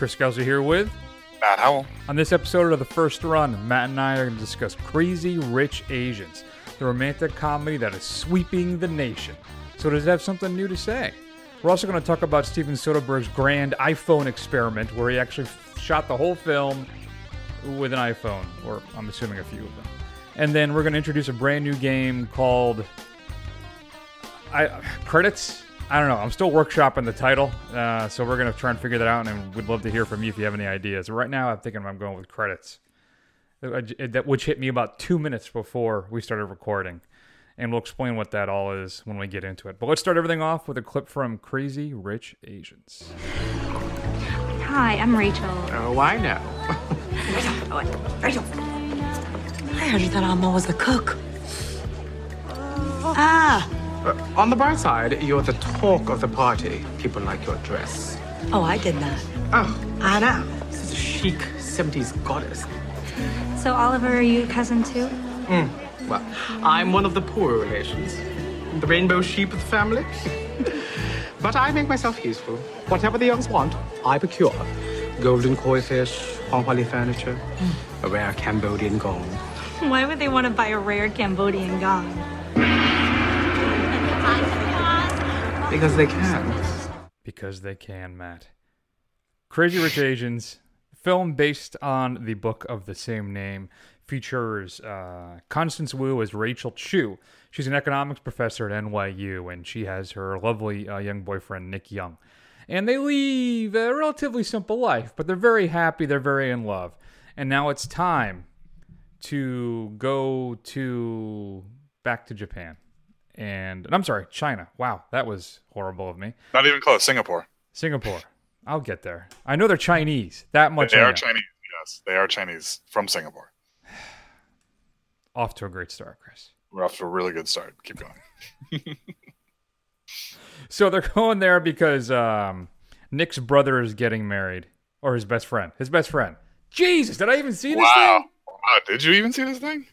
Chris Kelsey here with Matt Howell. On this episode of The First Run, Matt and I are going to discuss Crazy Rich Asians, the romantic comedy that is sweeping the nation. So, does it have something new to say? We're also going to talk about Steven Soderbergh's grand iPhone experiment, where he actually shot the whole film with an iPhone, or I'm assuming a few of them. And then we're going to introduce a brand new game called I Credits. I don't know. I'm still workshopping the title, uh, so we're gonna try and figure that out, and we'd love to hear from you if you have any ideas. Right now, I'm thinking I'm going with credits, that which hit me about two minutes before we started recording, and we'll explain what that all is when we get into it. But let's start everything off with a clip from Crazy Rich Asians. Hi, I'm Rachel. Oh, I know. Rachel, Rachel. I heard you thought Alma was the cook. Ah. Uh, on the bright side, you're the talk of the party. People like your dress. Oh, I did that. Oh, I know. This is a chic 70s goddess. So, Oliver, are you a cousin too? Mm. Well, I'm one of the poorer relations. The rainbow sheep of the family. but I make myself useful. Whatever the youngs want, I procure. Golden koi fish, Hong furniture, mm. a rare Cambodian gong. Why would they want to buy a rare Cambodian gong? Because they can. Because they can, Matt. Crazy Rich Asians, film based on the book of the same name, features uh, Constance Wu as Rachel Chu. She's an economics professor at NYU, and she has her lovely uh, young boyfriend, Nick Young. And they leave a relatively simple life, but they're very happy, they're very in love. And now it's time to go to back to Japan and, and I'm sorry, China. Wow, that was horrible of me. Not even close. Singapore. Singapore. I'll get there. I know they're Chinese. That much. They are Chinese. Yes, they are Chinese from Singapore. off to a great start, Chris. We're off to a really good start. Keep going. so they're going there because um, Nick's brother is getting married, or his best friend. His best friend. Jesus, did I even see this thing? Wow, did you even see this thing?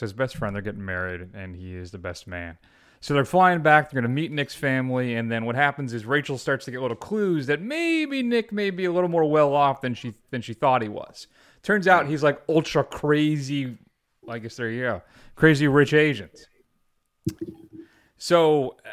So his best friend, they're getting married, and he is the best man. So they're flying back. They're going to meet Nick's family, and then what happens is Rachel starts to get little clues that maybe Nick may be a little more well off than she than she thought he was. Turns out he's like ultra crazy. I guess there you go, crazy rich Asians. So, uh,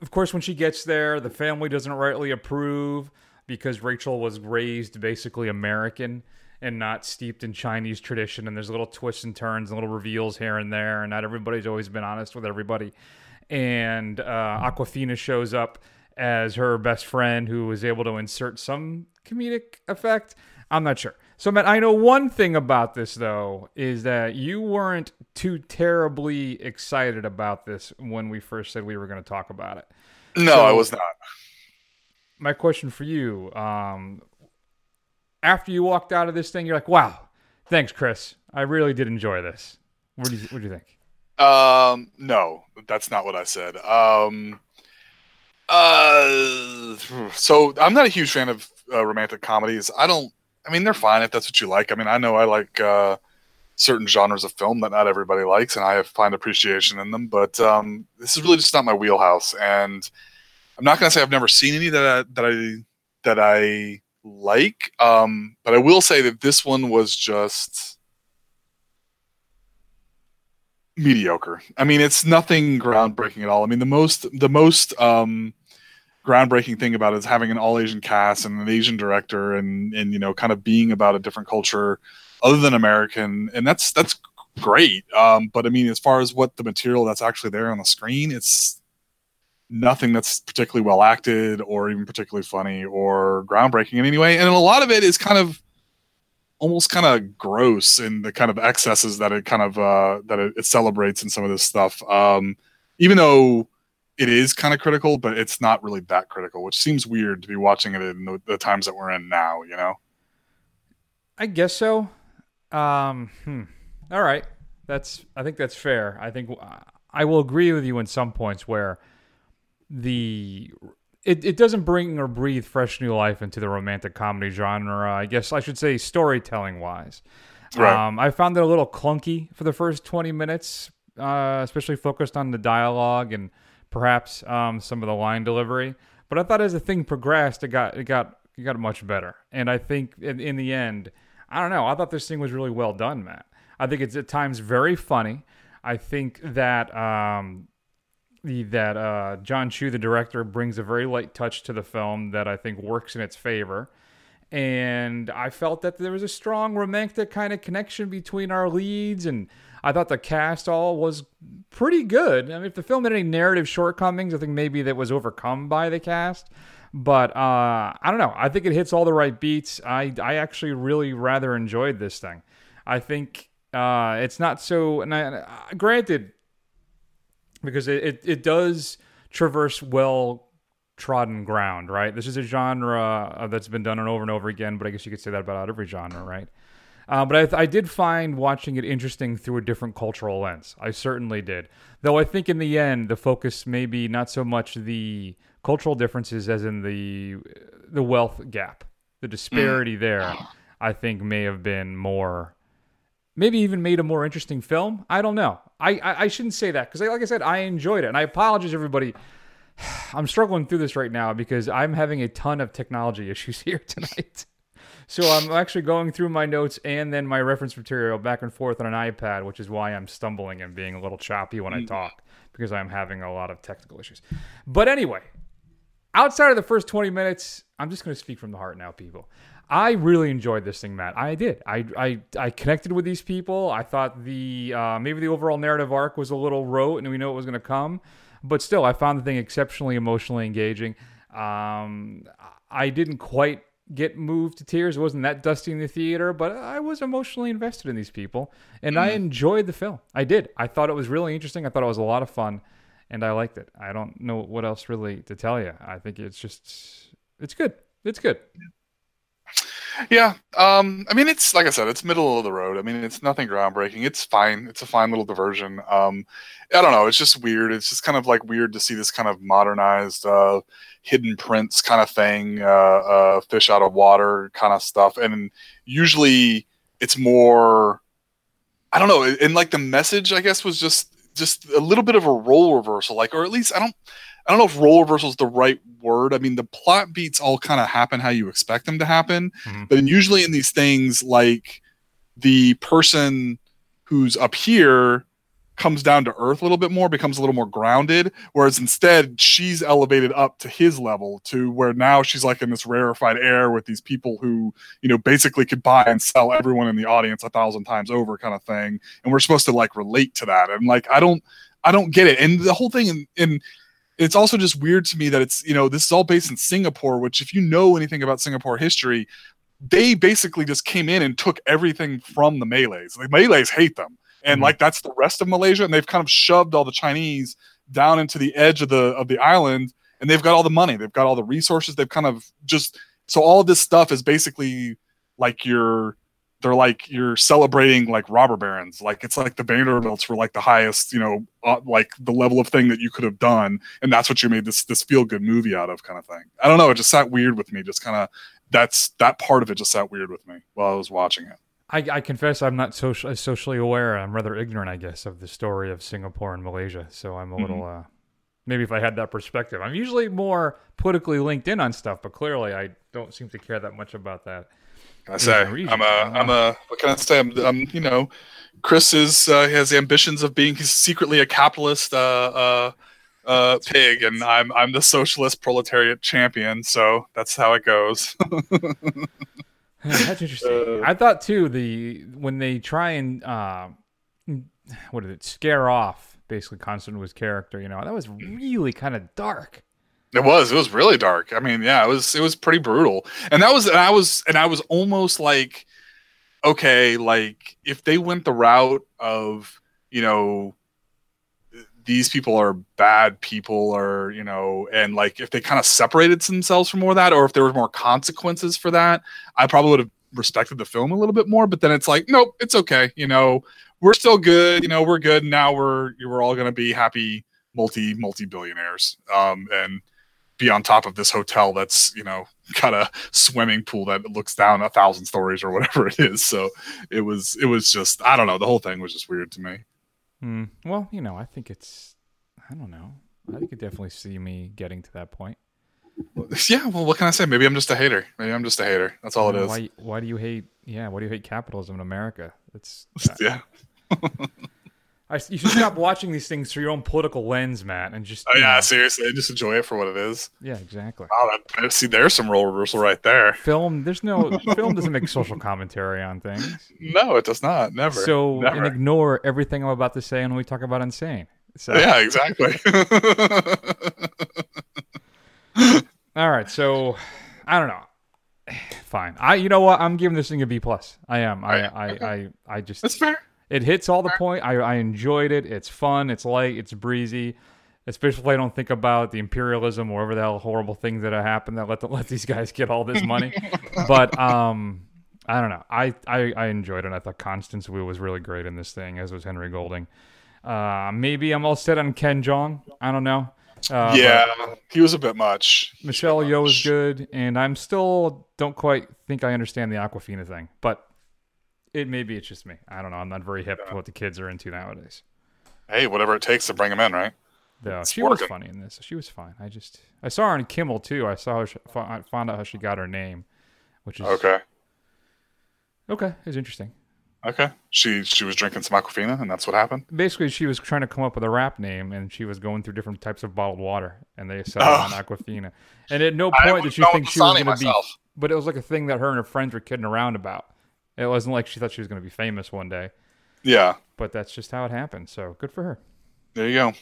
of course, when she gets there, the family doesn't rightly approve because Rachel was raised basically American and not steeped in Chinese tradition. And there's little twists and turns and little reveals here and there. And not everybody's always been honest with everybody. And uh, Awkwafina shows up as her best friend who was able to insert some comedic effect. I'm not sure. So, Matt, I know one thing about this, though, is that you weren't too terribly excited about this when we first said we were going to talk about it. No, so, I was not. My question for you um, after you walked out of this thing, you're like, wow, thanks, Chris. I really did enjoy this. What do you What do you think? Um, no, that's not what I said. Um, uh, so I'm not a huge fan of uh, romantic comedies. I don't. I mean, they're fine if that's what you like. I mean, I know I like uh, certain genres of film that not everybody likes, and I find appreciation in them. But um, this is really just not my wheelhouse. And I'm not going to say I've never seen any that I, that I that I like. Um, but I will say that this one was just mediocre. I mean, it's nothing groundbreaking at all. I mean, the most the most um, groundbreaking thing about it is having an all Asian cast and an Asian director, and and you know, kind of being about a different culture other than American, and that's that's great. Um, but I mean, as far as what the material that's actually there on the screen, it's nothing that's particularly well acted or even particularly funny or groundbreaking in any way. And a lot of it is kind of almost kind of gross in the kind of excesses that it kind of uh, that it, it, celebrates in some of this stuff. Um, even though it is kind of critical, but it's not really that critical, which seems weird to be watching it in the, the times that we're in now. You know. I guess so. Um, hmm. All right, that's. I think that's fair. I think I will agree with you in some points where the it, it doesn't bring or breathe fresh new life into the romantic comedy genre. I guess I should say storytelling wise. Right. Um, I found it a little clunky for the first 20 minutes, uh, especially focused on the dialogue and perhaps um, some of the line delivery. But I thought as the thing progressed, it got it got It got much better. And I think in, in the end, I don't know. I thought this thing was really well done, Matt. I think it's at times very funny. I think that um, that uh, Jon Chu, the director, brings a very light touch to the film that I think works in its favor. And I felt that there was a strong romantic kind of connection between our leads, and I thought the cast all was pretty good. I mean, if the film had any narrative shortcomings, I think maybe that was overcome by the cast. But uh, I don't know. I think it hits all the right beats. I I actually really rather enjoyed this thing. I think uh, it's not so. And I, granted, because it, it, it does traverse well trodden ground, right? This is a genre uh, that's been done over and over again, but I guess you could say that about every genre, right? Uh, but I, I, did find watching it interesting through a different cultural lens. I certainly did. Though I think in the end, the focus may be not so much the cultural differences as in the the wealth gap, the disparity there. I think may have been more, maybe even made a more interesting film. I don't know. I I, I shouldn't say that because, like I said, I enjoyed it, and I apologize everybody. I'm struggling through this right now because I'm having a ton of technology issues here tonight. So I'm actually going through my notes and then my reference material back and forth on an iPad, which is why I'm stumbling and being a little choppy when I mm. talk because I'm having a lot of technical issues. But anyway, outside of the first 20 minutes, I'm just going to speak from the heart now, people. I really enjoyed this thing, Matt. I did. I I, I connected with these people. I thought the uh, maybe the overall narrative arc was a little rote, and we know it was going to come, but still, I found the thing exceptionally emotionally engaging. Um, I didn't quite get moved to tears. It wasn't that dusty in the theater, but I was emotionally invested in these people, and mm. I enjoyed the film. I did. I thought it was really interesting. I thought it was a lot of fun, and I liked it. I don't know what else really to tell you. I think it's just it's good. It's good. Yeah, um, I mean, it's like I said, it's middle of the road. I mean, it's nothing groundbreaking. It's fine. It's a fine little diversion. Um, I don't know. It's just weird. It's just kind of like weird to see this kind of modernized, uh, hidden prince kind of thing, uh, uh, fish out of water kind of stuff. And usually, it's more. I don't know. And like the message, I guess, was just just a little bit of a role reversal. Like, or at least I don't. I don't know if role reversal is the right word. I mean, the plot beats all kind of happen how you expect them to happen, mm-hmm. but usually in these things, like the person who's up here comes down to earth a little bit more, becomes a little more grounded, whereas instead she's elevated up to his level to where now she's like in this rarefied air with these people who, you know, basically could buy and sell everyone in the audience a thousand times over kind of thing. And we're supposed to like relate to that. And like, I don't, I don't get it. And the whole thing in, in it's also just weird to me that it's you know this is all based in Singapore, which if you know anything about Singapore history, they basically just came in and took everything from the Malays. The Malays hate them, and mm-hmm. like that's the rest of Malaysia, and they've kind of shoved all the Chinese down into the edge of the of the island, and they've got all the money, they've got all the resources, they've kind of just so all of this stuff is basically like your they're like you're celebrating like robber barons like it's like the vanderbilts were like the highest you know uh, like the level of thing that you could have done and that's what you made this this feel good movie out of kind of thing i don't know it just sat weird with me just kind of that's that part of it just sat weird with me while i was watching it I, I confess I'm not social, socially aware. I'm rather ignorant, I guess, of the story of Singapore and Malaysia. So I'm a little, mm-hmm. uh, maybe if I had that perspective, I'm usually more politically linked in on stuff, but clearly I don't seem to care that much about that. I say I'm a I'm a what can I say? I'm, I'm you know, Chris is uh, has ambitions of being he's secretly a capitalist uh, uh, uh, pig, and I'm I'm the socialist proletariat champion. So that's how it goes. that's interesting. I thought too the when they try and uh, what did it scare off basically Constantine's character. You know that was really kind of dark. It was. It was really dark. I mean, yeah, it was. It was pretty brutal. And that was. And I was. And I was almost like, okay, like if they went the route of, you know, these people are bad people, or you know, and like if they kind of separated themselves from more of that, or if there were more consequences for that, I probably would have respected the film a little bit more. But then it's like, nope, it's okay. You know, we're still good. You know, we're good. Now we're we're all gonna be happy multi multi billionaires. Um, and be on top of this hotel that's you know got a swimming pool that looks down a thousand stories or whatever it is so it was it was just i don't know the whole thing was just weird to me mm, well you know i think it's i don't know i think it definitely see me getting to that point Yeah, well, what can I say? Maybe I'm just a hater. Maybe I'm just a hater. That's all it is. Why, why do you hate? Yeah, why do you hate capitalism in America? It's Yeah. I, you should stop watching these things through your own political lens, Matt, and just Oh yeah, know- seriously, just enjoy it for what it is. yeah, exactly. Oh, that, see, there's some role reversal right there. Film, there's no film doesn't make social commentary on things. No, it does not. Never. So Never. and ignore everything I'm about to say when we talk about Unsane. So yeah, exactly. all right, so I don't know. Fine. I you know what? I'm giving this thing a B plus. I am. I Right, I, okay. I I just That's fair. It hits all the point. I, I enjoyed it. It's fun. It's light. It's breezy. Especially if I don't think about the imperialism or whatever the hell horrible things that have happened that let the, let these guys get all this money. but um, I don't know. I, I I enjoyed it. I thought Constance Wu was really great in this thing, as was Henry Golding. Uh, maybe I'm all set on Ken Jeong. I don't know. Uh, yeah, he was a bit much. Michelle Yeoh was good, and I'm still don't quite think I understand the Awkwafina thing, but it maybe it's just me. I don't know. I'm not very hip to what the kids are into nowadays. Hey, whatever it takes to bring them in, right? Though It's she was funny in this. She was fine. I just I saw her on Kimmel too. I saw her, I found out how she got her name, which is Okay. Okay, it's interesting. Okay. She she was drinking some Aquafina, and that's what happened. Basically, she was trying to come up with a rap name, and she was going through different types of bottled water, and they settled Oh. on Aquafina. And at no point did she think she was going to be. But it was like a thing that her and her friends were kidding around about. It wasn't like she thought she was going to be famous one day. Yeah. But that's just how it happened. So good for her. There you go.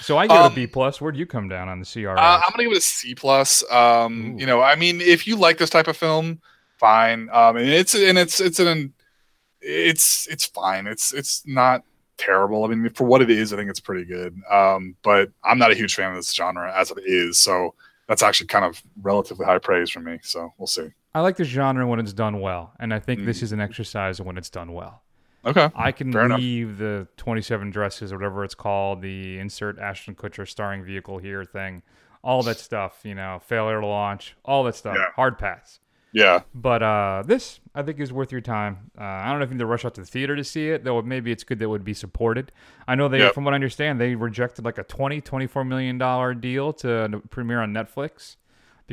So I give it Um, a B plus. Where'd you come down on the CRS? Uh, I'm gonna give it a C plus. Um, you know, I mean, if you like this type of film, fine. Um, and it's and it's it's an it's it's fine. It's it's not terrible. I mean, for what it is, I think it's pretty good. Um, but I'm not a huge fan of this genre as it is, so that's actually kind of relatively high praise from me. So we'll see. I like the genre when it's done well, and I think Mm. this is an exercise when it's done well. Okay, I can fair enough. leave the 27 dresses or whatever it's called, the insert Ashton Kutcher starring vehicle here thing, all that stuff, you know, failure to launch, all that stuff, Yeah. hard pass. Yeah, But uh, this, I think, is worth your time. Uh, I don't know if you need to rush out to the theater to see it, though maybe it's good that it would be supported. I know they, Yep. from what I understand, they rejected like a 20, 24 million dollar deal to premiere on Netflix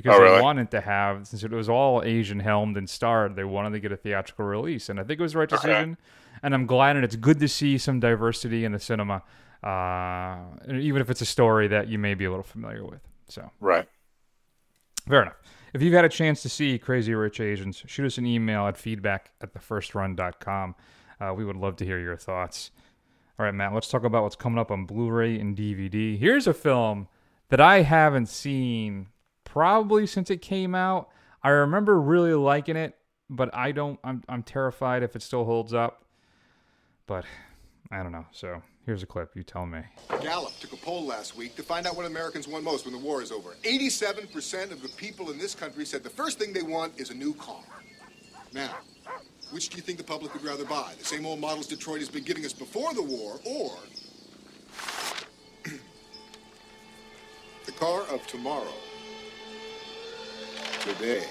because Oh, they wanted to have, since it was all Asian helmed and starred, they wanted to get a theatrical release. And I think it was the right Okay. decision. And I'm glad, and it's good to see some diversity in the cinema, uh, even if it's a story that you may be a little familiar with. So. right. Fair enough. If you've had a chance to see Crazy Rich Asians, shoot us an email at feedback at thefirstrun.com. Uh, we would love to hear your thoughts. All right, Matt, let's talk about what's coming up on Blu ray and DVD. Here's a film that I haven't seen probably since it came out. I remember really liking it, but I don't, I'm, I'm terrified if it still holds up. But I don't know. So here's a clip. You tell me. Gallup took a poll last week to find out what Americans want most when the war is over. 87% of the people in this country said the first thing they want is a new car. Now, which do you think the public would rather buy? The same old models Detroit has been giving us before the war, or the car of tomorrow? Today.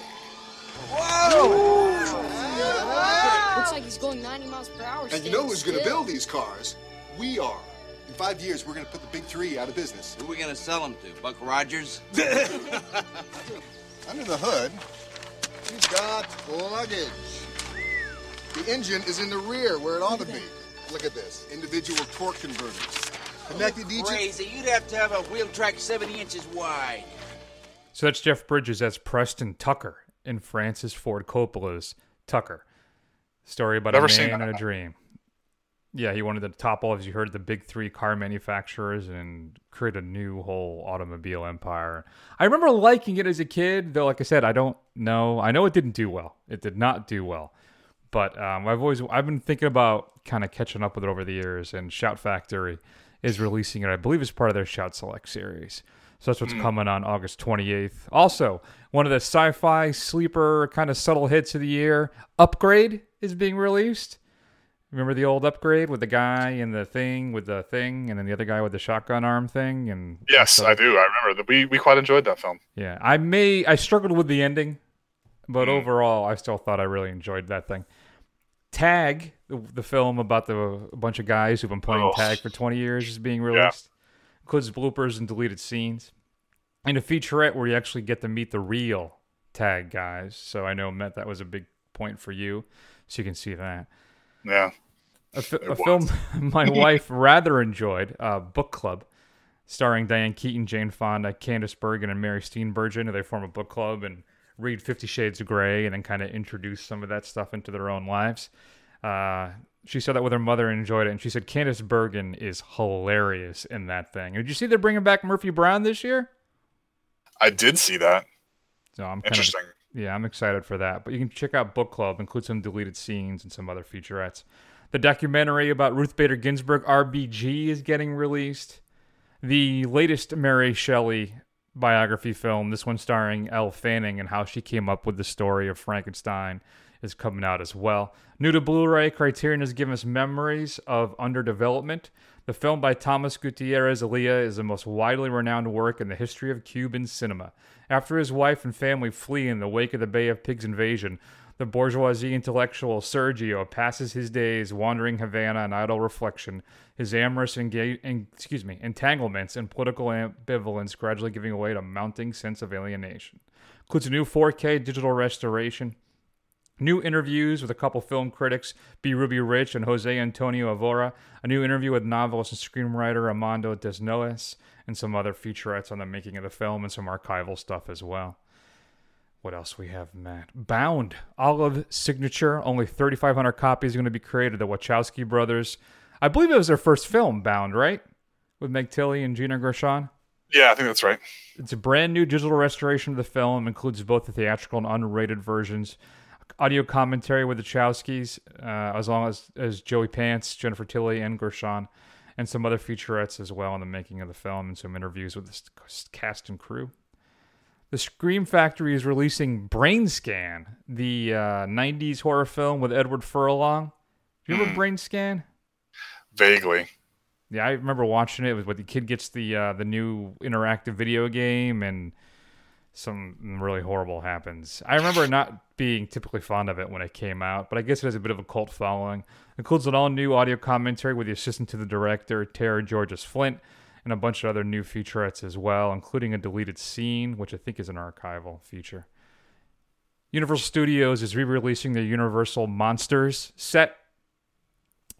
Whoa! Looks like he's going 90 miles per hour. And you know who's going to build these cars? We are. In five years, we're going to put the big three out of business. Who are we gonna sell them to? Buck Rogers? Under the hood, you've got luggage. The engine is in the rear where it ought to be. Look at this. Individual torque converters. Connected oh, to each. Crazy. You'd have to have a wheel track 70 inches wide. So that's Jeff Bridges as Preston Tucker in Francis Ford Coppola's Tucker. Story about Never a man and a dream. Yeah, he wanted to topple, as you heard, the big three car manufacturers and create a new whole automobile empire. I remember liking it as a kid, though. Like I said, I don't know. I know it didn't do well. It did not do well, but um, I've always I've been thinking about kind of catching up with it over the years. And Shout Factory is releasing it, I believe, as part of their Shout Select series. So that's what's hmm. coming on August 28th. Also, one of the sci-fi sleeper kind of subtle hits of the year, Upgrade, is being released. Remember the old upgrade with the guy and the thing with the thing, and then the other guy with the shotgun arm thing, and Yes, I do. I remember that we we quite enjoyed that film. yeah, I may I struggled with the ending, but hmm. overall I still thought I really enjoyed that thing. Tag, the, the film about the a bunch of guys who've been playing Ugh. tag for 20 years, is being released. Includes bloopers and deleted scenes. and a featurette where you actually get to meet the real tag guys. So I know Matt that was a big point for you, so you can see that. Yeah. A, fi- a film my wife rather enjoyed, uh, Book Club, starring Diane Keaton, Jane Fonda, Candice Bergen, and Mary Steenburgen. They form a book club and read Fifty Shades of Grey and then kind of introduce some of that stuff into their own lives. Uh, she saw that with her mother and enjoyed it, and she said Candice Bergen is hilarious in that thing. Did you see they're bringing back Murphy Brown this year? I did see that. So I'm kind of Interesting. yeah, I'm excited for that. But you can check out Book Club, include some deleted scenes and some other featurettes. The documentary about Ruth Bader Ginsburg, RBG, is getting released. The latest Mary Shelley biography film, this one starring Elle Fanning and how she came up with the story of Frankenstein, is coming out as well. New to Blu ray, Criterion has given us Memories of Underdevelopment. The film by Thomas Gutierrez Alea is the most widely renowned work in the history of Cuban cinema. After his wife and family flee in the wake of the Bay of Pigs invasion, the bourgeoisie intellectual Sergio passes his days wandering Havana in idle reflection, his amorous enga- en- excuse me, entanglements and political ambivalence gradually giving way to mounting sense of alienation. Includes a new 4K digital restoration, New interviews with a couple film critics, B. Ruby Rich and Jose Antonio Evora, a new interview with novelist and screenwriter Armando Desnoes, and some other featurettes on the making of the film and some archival stuff as well. What else we have, Matt? Bound, Olive Signature. Only 3,500 copies are going to be created. The Wachowski brothers. I believe it was their first film, Bound, right? With Meg Tilly and Gina Gershon. Yeah, I think that's right. It's a brand new digital restoration of the film, includes both the theatrical and unrated versions. Audio commentary with the Chowskis, uh, as long as, as Joey Pants, Jennifer Tilly, and Gershon, and some other featurettes as well on the making of the film, and some interviews with the cast and crew. The Scream Factory is releasing Brain Scan, the uh, 90s horror film with Edward Furlong. Do you remember Brain Scan? Vaguely. Yeah, I remember watching it. It was when the kid gets the uh, the new interactive video game and some really horrible happens. I remember not being typically fond of it when it came out, but I guess it has a bit of a cult following. It includes an all new audio commentary with the assistant to the director, Tara Georges Flint, and a bunch of other new featurettes as well, including a deleted scene, which I think is an archival feature. Universal Studios is re releasing their Universal Monsters set.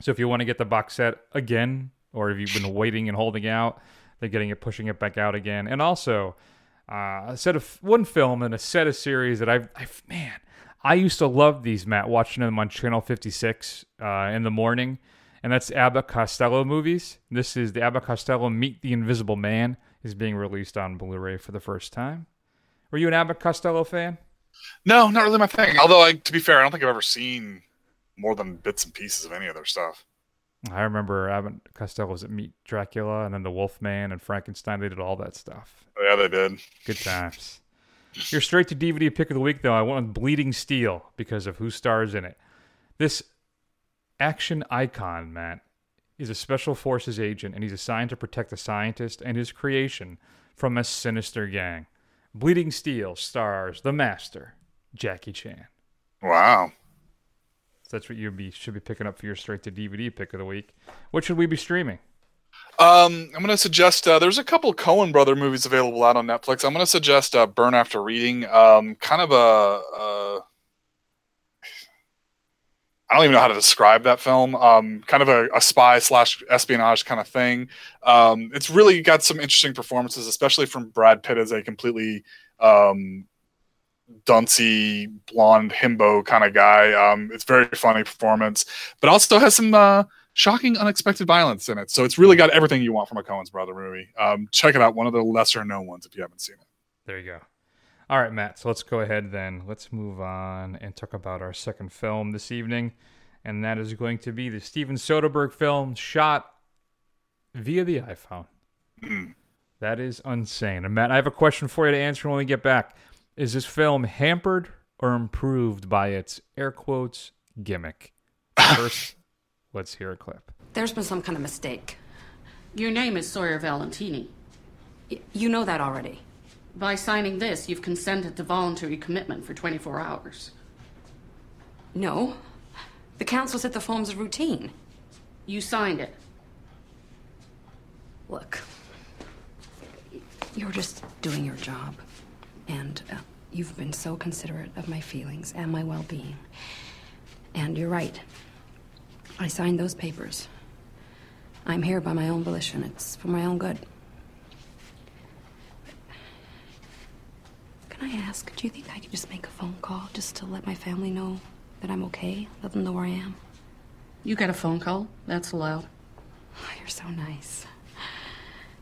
So if you want to get the box set again, or if you've been waiting and holding out, they're getting it, pushing it back out again. And also, uh, a set of one film and a set of series that I've, I've man, I used to love these, Matt, watching them on Channel 56 uh, in the morning. And that's Abbott Costello movies. This is the Abbott Costello Meet the Invisible Man is being released on Blu-ray for the first time. Were you an Abbott Costello fan? No, not really my thing. Although, I, to be fair, I don't think I've ever seen more than bits and pieces of any of their stuff. I remember Abbott Costello was at Meet Dracula and then the Wolfman and Frankenstein. They did all that stuff. Yeah, they did. Good times. Your straight to DVD pick of the week, though, I went with Bleeding Steel because of who stars in it. This action icon, Matt, is a special forces agent and he's assigned to protect a scientist and his creation from a sinister gang. Bleeding Steel stars the master, Jackie Chan. Wow. So that's what you be should be picking up for your straight to DVD pick of the week. What should we be streaming? Um, I'm going to suggest uh, there's a couple Coen brother movies available out on Netflix. I'm going to suggest uh, Burn After Reading. Um, kind of a, a I don't even know how to describe that film. Um, kind of a, a spy slash espionage kind of thing. Um, it's really got some interesting performances, especially from Brad Pitt as a completely um, duncy blonde himbo kind of guy. Um, it's very funny performance, but also has some uh, shocking, unexpected violence in it. So it's really got everything you want from a Coen's brother movie. Um, check it out. One of the lesser known ones if you haven't seen it. There you go. All right, Matt. So let's go ahead then. Let's move on and talk about our second film this evening. And that is going to be the Steven Soderbergh film shot via the iPhone. that is Unsane. And Matt, I have a question for you to answer when we get back. Is this film hampered or improved by its air quotes gimmick? First, let's hear a clip. There's been some kind of mistake. Your name is Sawyer Valentini. Y- you know that already. By signing this, you've consented to voluntary commitment for 24 hours. No. The council said the form's routine. You signed it. Look. You're just doing your job. And uh, you've been so considerate of my feelings and my well being. And you're right. I signed those papers. I'm here by my own volition. It's for my own good. Can I ask, do you think I could just make a phone call just to let my family know that I'm okay? Let them know where I am? You get a phone call. That's allowed. Oh, you're so nice.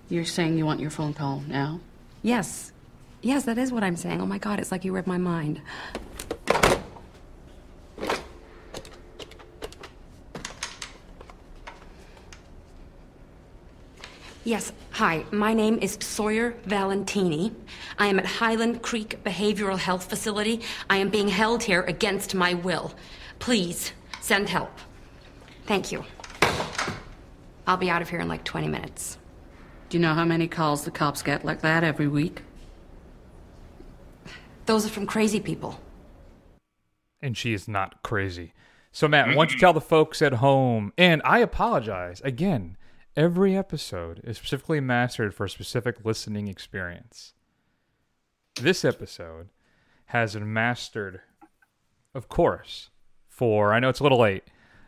You're saying you want your phone call now? Yes. Yes, that is what I'm saying. Oh my god, it's like you read my mind. Yes, hi. My name is Sawyer Valentini. I am at Highland Creek Behavioral Health Facility. I am being held here against my will. Please send help. Thank you. I'll be out of here in like 20 minutes. Do you know how many calls the cops get like that every week? Those are from crazy people. And she is not crazy. So, Matt, why don't you tell the folks at home? And I apologize again. Every episode is specifically mastered for a specific listening experience. This episode has been mastered, of course, for I know it's a little late,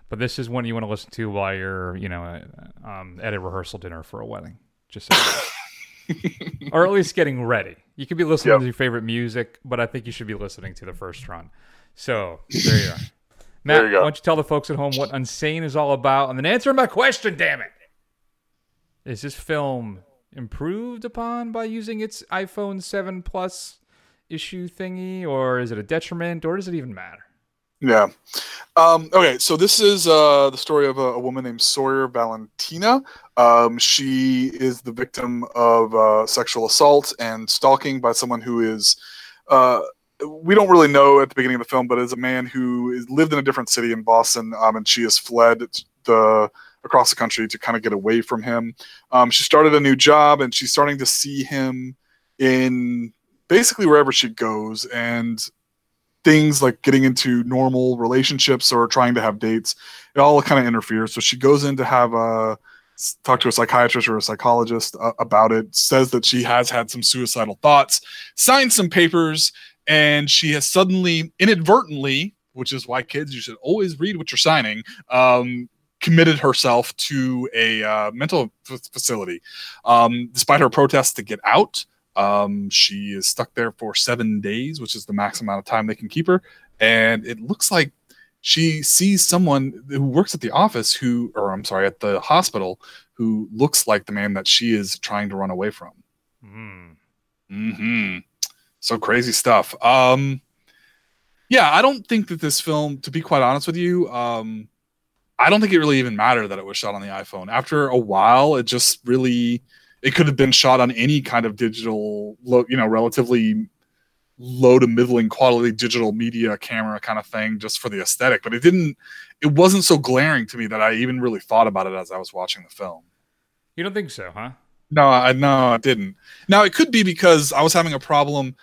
but this is one you want to listen to while you're, you know, uh, um, at a rehearsal dinner for a wedding. Just so or at least getting ready. You could be listening Yep. to your favorite music, but I think you should be listening to the first run. So there you are. Matt, you why don't you tell the folks at home what Unsane is all about, and then answer my question. Damn it! Is this film improved upon by using its iPhone 7 Plus issue thingy, or is it a detriment, or does it even matter? Yeah. Um, okay, so this is uh, the story of a, a woman named Sawyer Valentina. Um, she is the victim of uh, sexual assault and stalking by someone who is. Uh, we don't really know at the beginning of the film, but is a man who is, lived in a different city in Boston, um, and she has fled the across the country to kind of get away from him. Um, she started a new job, and she's starting to see him in basically wherever she goes, and things like getting into normal relationships or trying to have dates it all kind of interferes so she goes in to have a talk to a psychiatrist or a psychologist uh, about it says that she has had some suicidal thoughts signs some papers and she has suddenly inadvertently which is why kids you should always read what you're signing um, committed herself to a uh, mental f- facility um, despite her protests to get out um, she is stuck there for seven days, which is the max amount of time they can keep her. And it looks like she sees someone who works at the office who, or I'm sorry, at the hospital, who looks like the man that she is trying to run away from. Mm. hmm So crazy stuff. Um, yeah, I don't think that this film, to be quite honest with you, um, I don't think it really even mattered that it was shot on the iPhone. After a while, it just really it could have been shot on any kind of digital, low, you know, relatively low to middling quality digital media camera kind of thing, just for the aesthetic. But it didn't. It wasn't so glaring to me that I even really thought about it as I was watching the film. You don't think so, huh? No, I no, I didn't. Now it could be because I was having a problem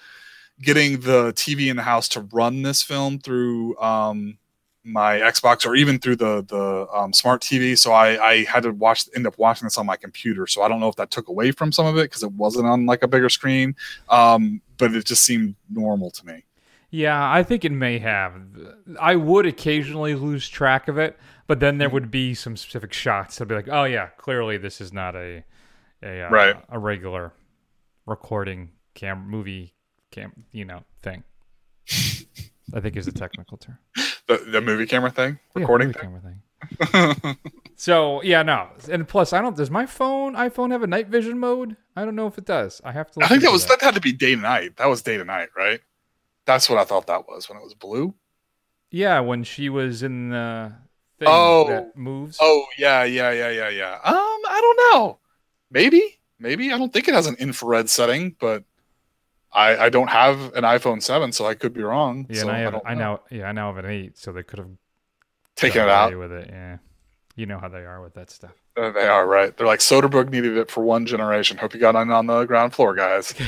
getting the TV in the house to run this film through um, my Xbox or even through the the um, smart TV. So I, I had to watch end up watching this on my computer. So I don't know if that took away from some of it because it wasn't on like a bigger screen. Um, but it just seemed normal to me. Yeah, I think it may have. I would occasionally lose track of it, but then there would be some specific shots that'd be like, "Oh yeah, clearly this is not a a uh, Right. a regular recording cam movie cam you know thing." I think is a technical term. The, the movie camera thing, recording movie thing. camera thing. So yeah, no, and plus I don't. Does my phone iPhone have a night vision mode? I don't know if it does. I have to. I think that was that had to be day to night. That was day to night, right? That's what I thought that was when it was blue. Yeah, when she was in the thing Oh. that moves. Oh yeah, yeah, yeah, yeah, yeah. Um, I don't know. Maybe, maybe. I don't think it has an infrared setting, but I I don't have an iPhone seven, so I could be wrong. Yeah, so and I, have, don't I, know. now, yeah, I now have an eight, so they could have Taken it out. with it. Yeah, you know how they are with that stuff. Uh, they are right. They're like Soderbergh needed it for one generation. Hope you got on on the ground floor, guys.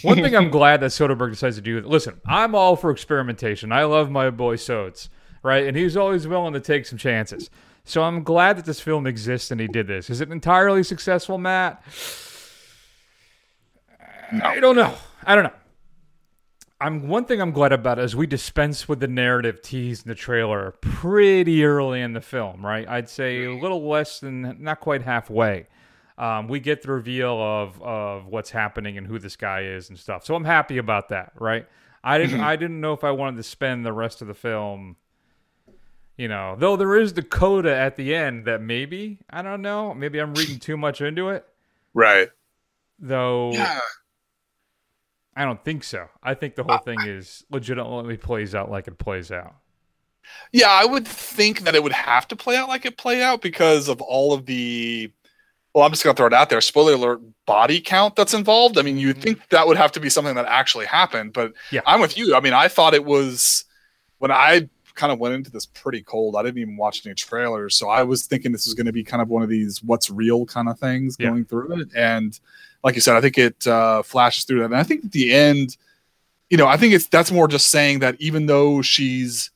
One thing I'm glad that Soderbergh decides to do. Listen, I'm all for experimentation. I love my boy Sodes, right? And he's always willing to take some chances. So I'm glad that this film exists and he did this. Is it entirely successful, Matt? I don't know. I don't know. I'm one thing I'm glad about is we dispense with the narrative teased in the trailer pretty early in the film, right? I'd say a little less than not quite halfway. Um, we get the reveal of of what's happening and who this guy is and stuff. So I'm happy about that, right? I didn't I didn't know if I wanted to spend the rest of the film you know, though there is the coda at the end that maybe, I don't know, maybe I'm reading too much into it. Right. Though Yeah. I don't think so. I think the whole uh, thing is legitimately plays out like it plays out. Yeah, I would think that it would have to play out like it played out because of all of the. Well, I'm just gonna throw it out there. Spoiler alert: body count that's involved. I mean, you'd mm-hmm. think that would have to be something that actually happened, but Yeah. I'm with you. I mean, I thought it was when I kind of went into this pretty cold. I didn't even watch any trailers, so I was thinking this was going to be kind of one of these "what's real" kind of things Yeah. going through it. And like you said, I think it uh, flashes through that. And I think at the end, you know, I think it's that's more just saying that even though she's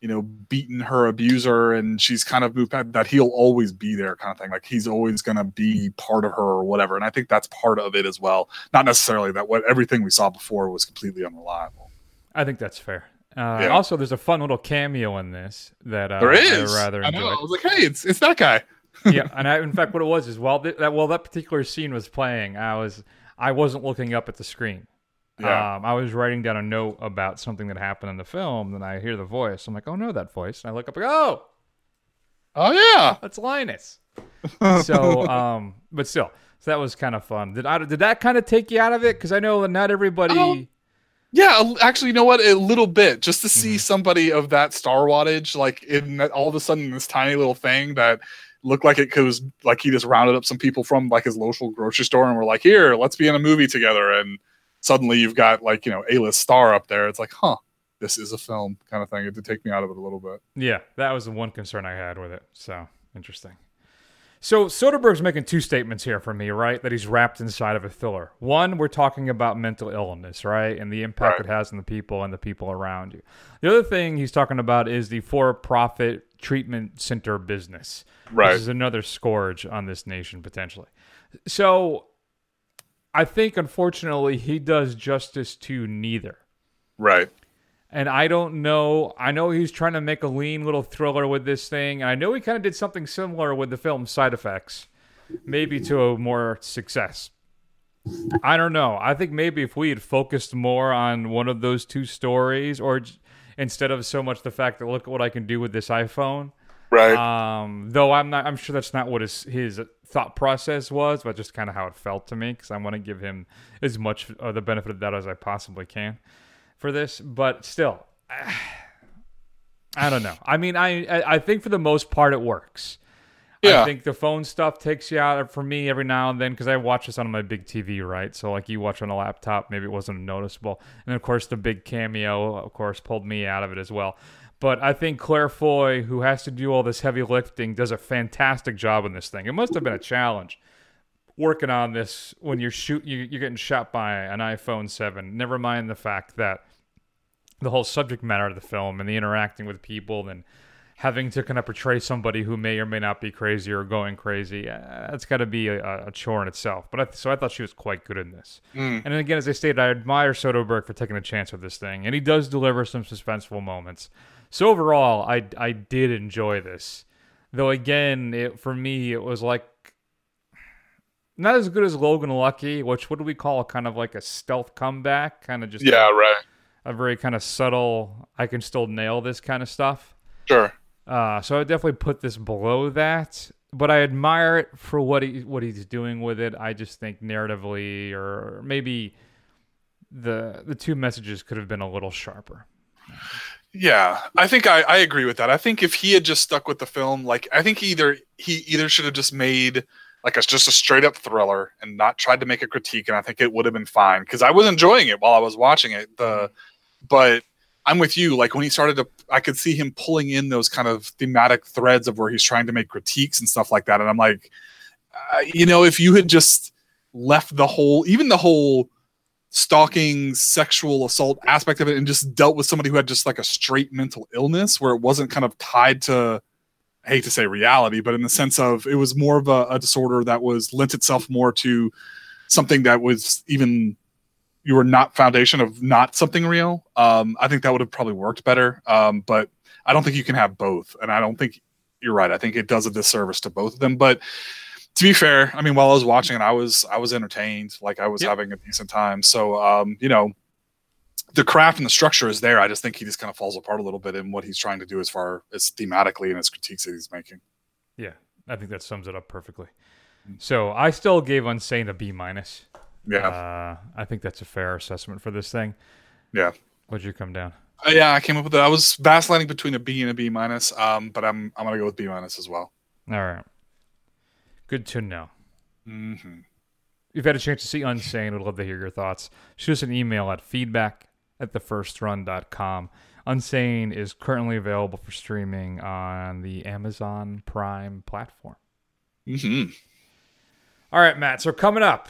you know, beaten her abuser and she's kind of moved back, that he'll always be there kind of thing. Like he's always going to be part of her or whatever. And I think that's part of it as well. Not necessarily that what everything we saw before was completely unreliable. I think that's fair. Uh, Yeah. Also, there's a fun little cameo in this that uh, there is. I rather I know. enjoyed. I was like, hey, it's it's that guy. yeah, and I, in fact, what it was is while th- that while that particular scene was playing, I was I wasn't looking up at the screen. Yeah. Um, I was writing down a note about something that happened in the film, and I hear the voice. I'm like, oh no, that voice. And I look up, and go, oh, Oh yeah, that's Linus. so, um, but still, so that was kind of fun. Did I, did that kind of take you out of it? Because I know that not everybody. Oh, Yeah, actually, you know what? A little bit, just to Mm-hmm. see somebody of that star wattage, like in all of a sudden this tiny little thing that looked like it was like he just rounded up some people from like his local grocery store and were like, "Here, let's be in a movie together." And suddenly you've got like you know a list star up there. It's like, huh, this is a film kind of thing. It did take me out of it a little bit. Yeah, that was the one concern I had with it. So interesting. So Soderbergh's making two statements here for me, right? That he's wrapped inside of a thriller. One, we're talking about mental illness, right, and the impact Right. it has on the people and the people around you. The other thing he's talking about is the for-profit treatment center business, Right. which is another scourge on this nation potentially. So, I think unfortunately he does justice to neither. Right. And I don't know. I know he's trying to make a lean little thriller with this thing. And I know he kind of did something similar with the film Side Effects, maybe to a more success. I don't know. I think maybe if we had focused more on one of those two stories, or instead of so much the fact that look at what I can do with this iPhone. Right. Um, though I'm not. I'm sure that's not what his his thought process was, but just kind of how it felt to me because I want to give him as much of the benefit of that as I possibly can for this. But still, I don't know. I mean, I I I think for the most part it works. Yeah. I think the phone stuff takes you out for me every now and then because I watch this on my big TV, right? So like you watch on a laptop, maybe it wasn't noticeable. And of course, the big cameo, of course, pulled me out of it as well. But I think Claire Foy, who has to do all this heavy lifting, does a fantastic job in this thing. It must have been a challenge working on this when you're shoot you, you're getting shot by an iPhone 7. Never mind the fact that the whole subject matter of the film and the interacting with people and having to kind of portray somebody who may or may not be crazy or going crazy. Uh, that's got to be a, a chore in itself. But I, so I thought she was quite good in this. Mm. And again, as I stated, I admire Soderbergh for taking a chance with this thing, and he does deliver some suspenseful moments. So overall, I I did enjoy this. Though again, it, for me, it was like not as good as Logan Lucky, which what do we call kind of like a stealth comeback, kind of just Yeah. Right. a very kind of subtle. I can still nail this kind of stuff. Sure. Uh, so I would definitely put this below that, but I admire it for what he what he's doing with it. I just think narratively, or maybe the the two messages could have been a little sharper. Yeah, I think I, I agree with that. I think if he had just stuck with the film, like I think either he either should have just made like a, just a straight up thriller and not tried to make a critique, and I think it would have been fine because I was enjoying it while I was watching it. The but I'm with you. Like when he started to, I could see him pulling in those kind of thematic threads of where he's trying to make critiques and stuff like that, and I'm like, uh, you know, if you had just left the whole, even the whole stalking sexual assault aspect of it and just dealt with somebody who had just like a straight mental illness where it wasn't kind of tied to I hate to say reality but in the sense of it was more of a, a disorder that was lent itself more to something that was even you were not foundation of not something real, um, I think that would have probably worked better. Um, but I don't think you can have both, and I don't think you're right. I think it does a disservice to both of them. But to be fair, I mean, while I was watching it, I was I was entertained, like I was Yep. having a decent time. So um, you know, the craft and the structure is there. I just think he just kind of falls apart a little bit in what he's trying to do as far as thematically and his critiques that he's making. Yeah, I think that sums it up perfectly. So I still gave Unsane a B minus. Yeah. uh, I think that's a fair assessment for this thing. Yeah. What'd you come down? Uh, yeah, I came up with that. I was vacillating between a B and a B minus, um, but I'm I'm gonna go with B minus as well. All right, good to know. hmm You've had a chance to see Unsane. I'd love to hear your thoughts. Shoot us an email at feedback at thefirstrun.com. Unsane is currently available for streaming on the Amazon Prime platform. hmm All right, Matt. So coming up,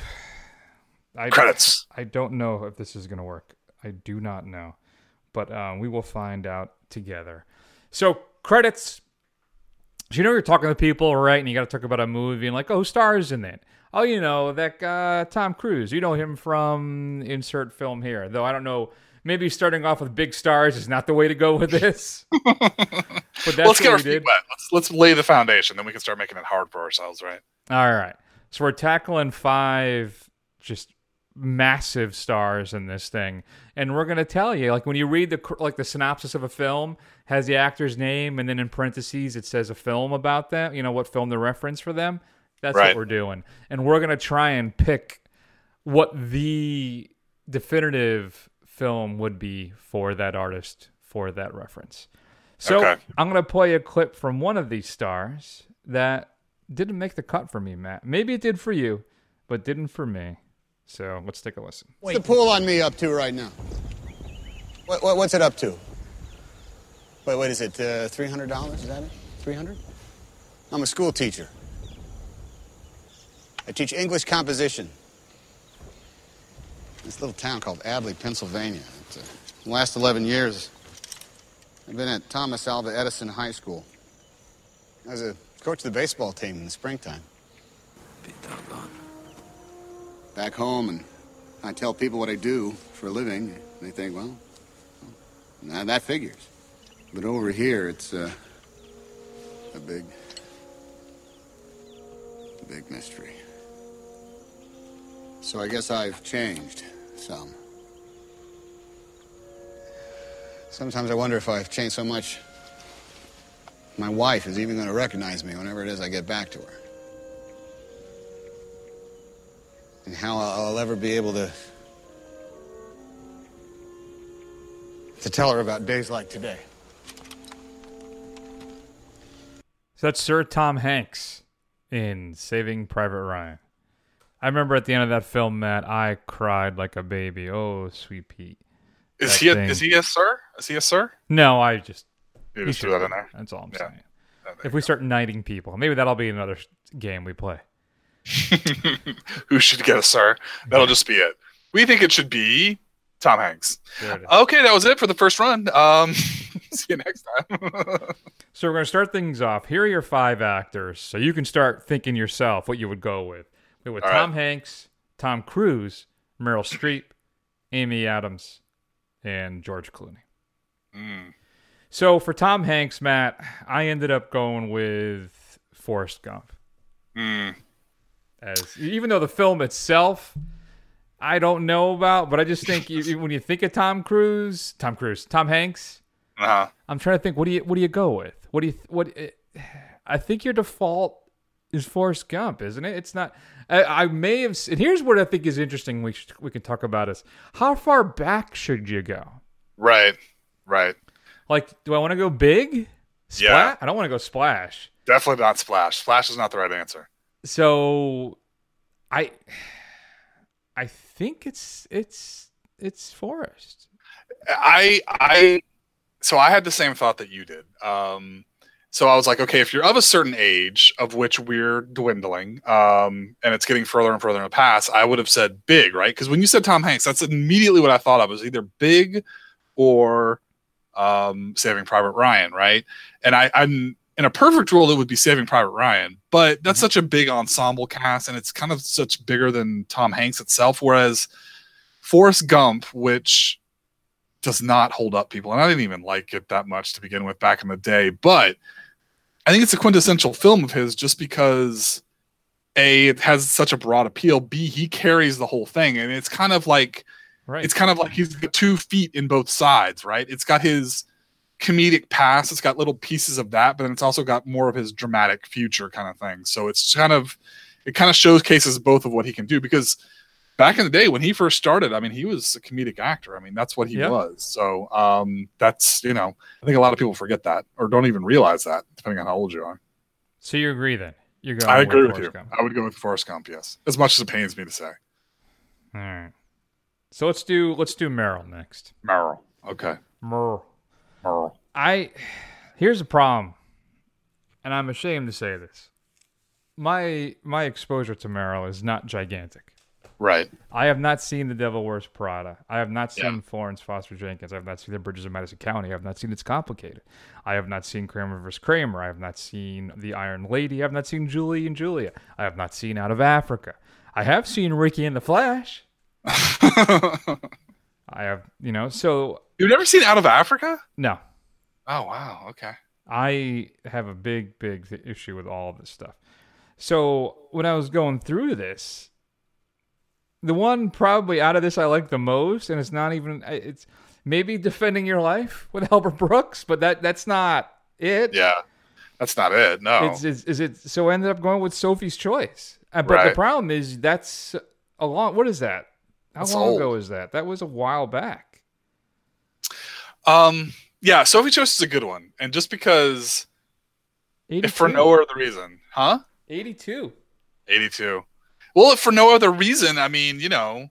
I, Credits. I don't know if this is going to work. I do not know, but um, we will find out together. So credits. So you know you're talking to people, right? And you got to talk about a movie and like, oh, who stars in it? Oh, you know that guy, Tom Cruise. You know him from insert film here. Though I don't know. Maybe starting off with big stars is not the way to go with this. but that's let's get what our we did. wet. Let's let's lay the foundation, then we can start making it hard for ourselves, right? All right. So we're tackling five just massive stars in this thing, and we're gonna tell you like when you read the like the synopsis of a film has the actor's name, and then in parentheses it says a film about them. You know what film the reference for them. That's what we're doing, and we're gonna try and pick what the definitive film would be for that artist for that reference. So Okay. I'm going to play a clip from one of these stars that didn't make the cut for me, Matt. Maybe it did for you, but didn't for me. So let's take a listen. What's the pool on me up to right now? What, what, what's it up to? Wait, what is it? Uh, Three hundred dollars? Is that it? Three hundred? I'm a school teacher. I teach English composition. This little town called Addley, Pennsylvania. It's, uh, the last 11 years, I've been at Thomas Alva Edison High School. I was a coach of the baseball team in the springtime. Back home, and I tell people what I do for a living. They think, well, now that figures. But over here, it's uh, a big, big mystery. So I guess I've changed some. Sometimes I wonder if I've changed so much, my wife is even going to recognize me whenever it is I get back to her. And how I'll I'll ever be able to to tell her about days like today. So that's Sir Tom Hanks in Saving Private Ryan. I remember at the end of that film, Matt, I cried like a baby. Oh, sweet Pete. Is That he a, thing. is he a sir? Is he a sir? No, I just. You just threw that in there. That's all I'm Yeah. saying. Oh, if we start knighting people, maybe that'll be another game we play. Who should get a sir? That'll just be it. We think it should be Tom Hanks. There it is. Okay, that was it for the first run. Um, see you next time. So we're going to start things off. Here are your five actors, so you can start thinking yourself what you would go with. We with All Tom right. Hanks, Tom Cruise, Meryl Streep, Amy Adams, and George Clooney. Mm. So for Tom Hanks, Matt, I ended up going with Forrest Gump. Mm. As even though the film itself, I don't know about, but I just think you, when you think of Tom Cruise, Tom Cruise, Tom Hanks, Uh-huh. I'm trying to think. What do you what do you go with? What do you what? I think your default is Forrest Gump, isn't it? It's not. I, I may have. And here's what I think is interesting. We should, we can talk about is how far back should you go? Right, right. Like, do I want to go big? Splat? Yeah. I don't want to go splash. Definitely not Splash. Splash is not the right answer. So, I, I think it's it's it's Forrest. I I so I had the same thought that you did. Um so I was like, okay, if you're of a certain age, of which we're dwindling, um, and it's getting further and further in the past, I would have said big, right? Because when you said Tom Hanks, that's immediately what I thought of was either big or um, Saving Private Ryan, right? And I, I'm in a perfect world, it would be Saving Private Ryan, but that's mm-hmm. such a big ensemble cast, and it's kind of such bigger than Tom Hanks itself. Whereas Forrest Gump, which does not hold up people, and I didn't even like it that much to begin with back in the day, but I think it's a quintessential film of his just because a it has such a broad appeal. B he carries the whole thing, and it's kind of like Right. it's kind of like he's got two feet in both sides, right? It's got his comedic past, it's got little pieces of that, but then it's also got more of his dramatic future kind of thing. So it's kind of it kind of showcases both of what he can do because back in the day when he first started, I mean, he was a comedic actor. I mean, that's what he Yeah. was. So um that's you know, I think a lot of people forget that or don't even realize that, depending on how old you are. So you agree then? You're going. I agree with you. Gump. I would go with Forrest Gump, yes. As much as it pains me to say. All right. So let's do let's do Meryl next. Meryl. Okay. Meryl. Meryl. I here's the problem, and I'm ashamed to say this. My my exposure to Meryl is not gigantic. Right. I have not seen The Devil Wears Prada. I have not seen Yeah. Florence Foster Jenkins. I have not seen The Bridges of Madison County. I have not seen It's Complicated. I have not seen Kramer vs. Kramer. I have not seen The Iron Lady. I have not seen Julie and Julia. I have not seen Out of Africa. I have seen Ricky and the Flash. I have, you know, so You've never seen Out of Africa? no. Oh wow, okay. I have a big, big issue with all of this stuff. So when I was going through this, the one probably out of this I like the most, and it's not even it's maybe defending your life with Albert Brooks, but that that's not it. Yeah. That's not it. No. It's, is, is it so? I ended up going with Sophie's Choice, Uh, but the problem is that's a long. What is that? How That's long old. ago is that? That was a while back. Um yeah, Sophie Choice is a good one. And just because if for no other reason, huh? Eighty-two. 82. Well, if for no other reason, I mean, you know,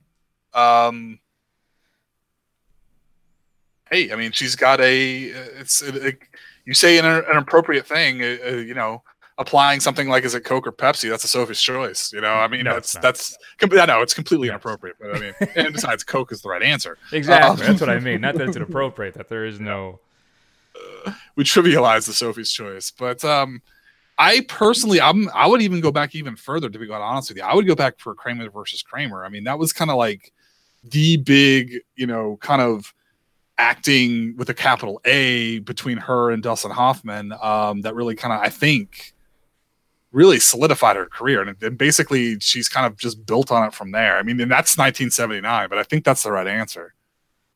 um hey, I mean, she's got a it's it, it- you say an, an appropriate thing, uh, uh, you know, applying something like is it Coke or Pepsi, that's a Sophie's choice, you know. I mean, No, that's that's I know it's completely inappropriate, but I mean, and besides Coke is the right answer. Exactly. Um, That's what I mean. Not that it's inappropriate. That there is no. we trivialize the Sophie's choice, but um, I personally, I'm I would even go back even further. To be quite honest with you, I would go back for Kramer versus Kramer. I mean, that was kind of like the big, you know, kind of acting with a capital A between her and Dustin Hoffman. Um, that really kind of, I think, really solidified her career, and, and basically she's kind of just built on it from there. I mean, and that's 1979, but I think that's the right answer.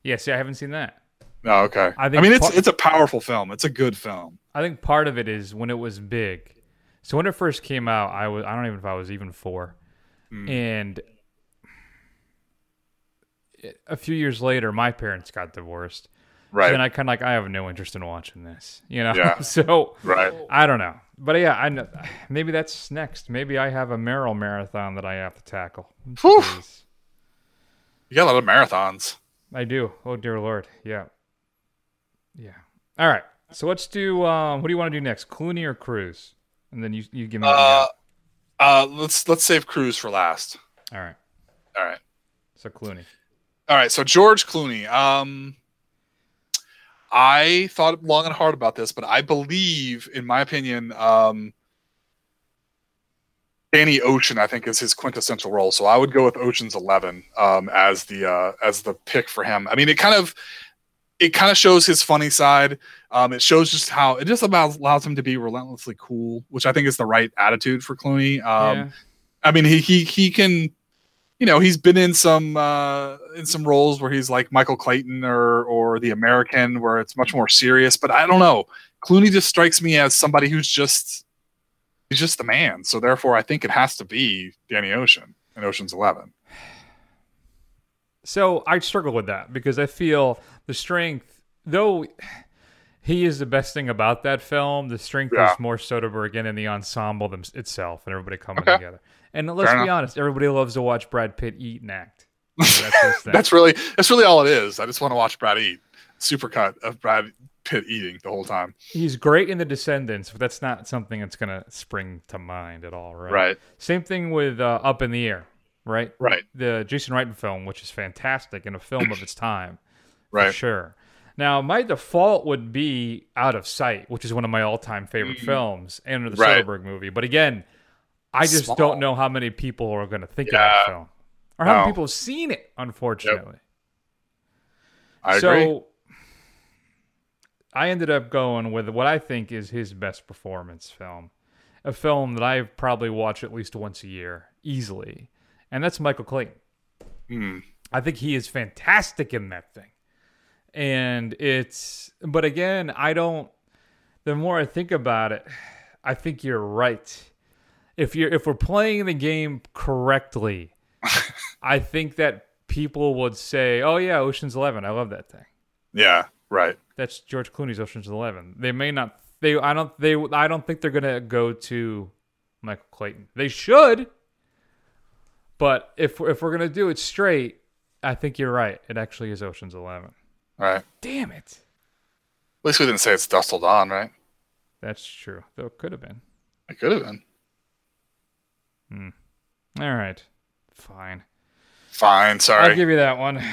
Yeah, see, I haven't seen that. No, okay. I I, mean, it's part- it's a powerful film. It's a good film. I think part of it is when it was big. So when it first came out, I was I don't even know if I was even four, Hmm. and a few years later, my parents got divorced. Right. And I kind of like I have no interest in watching this, you know. Yeah. so Right. I don't know, but yeah, I know. Maybe that's next. Maybe I have a Meryl marathon that I have to tackle. Whew. You got a lot of marathons. I do. Oh dear lord. Yeah. Yeah. All right. So let's do. Um, what do you want to do next, Clooney or Cruise? And then you you give me. what Uh, uh, let's let's save Cruise for last. All right. All right. So Clooney. All right. So George Clooney. Um, I thought long and hard about this, but I believe, in my opinion, um, Danny Ocean, I think, is his quintessential role. So I would go with Ocean's Eleven um, as the uh, as the pick for him. I mean, it kind of it kind of shows his funny side. Um, it shows just how it just allows, allows him to be relentlessly cool, which I think is the right attitude for Clooney. Um, Yeah. I mean, he he he can, you know, he's been in some uh, in some roles where he's like Michael Clayton or or The American, where it's much more serious. But I don't know, Clooney just strikes me as somebody who's just he's just the man. So therefore, I think it has to be Danny Ocean in Ocean's Eleven. So I struggle with that because I feel the strength, though he is the best thing about that film, the strength Yeah. is more Soderbergh and in the ensemble them, itself and everybody coming Okay. together. And let's Fair be enough. honest, everybody loves to watch Brad Pitt eat and act. So that's. That's really that's really all it is. I just want to watch Brad eat. Supercut of Brad Pitt eating the whole time. He's great in The Descendants, but that's not something that's going to spring to mind at all, right? Right. Same thing with uh, Up in the Air, right? Right. The Jason Reitman film, which is fantastic and a film of its time. For Right. sure. Now, my default would be Out of Sight, which is one of my all-time favorite films, and the. Right. Soderbergh movie. But again, I just Small. don't know how many people are going to think of that film. or how many people have seen it. Unfortunately, I so agree. I ended up going with what I think is his best performance film, a film that I probably watch at least once a year easily, and that's Michael Clayton. Hmm. I think he is fantastic in that thing. And it's but again, I don't the more I think about it, I think you're right. If you're if we're playing the game correctly, I think that people would say, "Oh yeah, Ocean's 11. I love that thing." Yeah, right. That's George Clooney's Ocean's 11. They may not they I don't they I don't think they're going to go to Michael Clayton. They should. But if if we're going to do it straight, I think you're right. It actually is Ocean's 11. Right. Damn it. At least we didn't say it's Dust Till Dawn, right? That's true. Though it could have been. It could have been. Hmm. All right. Fine. Fine. Sorry. I'll give you that one.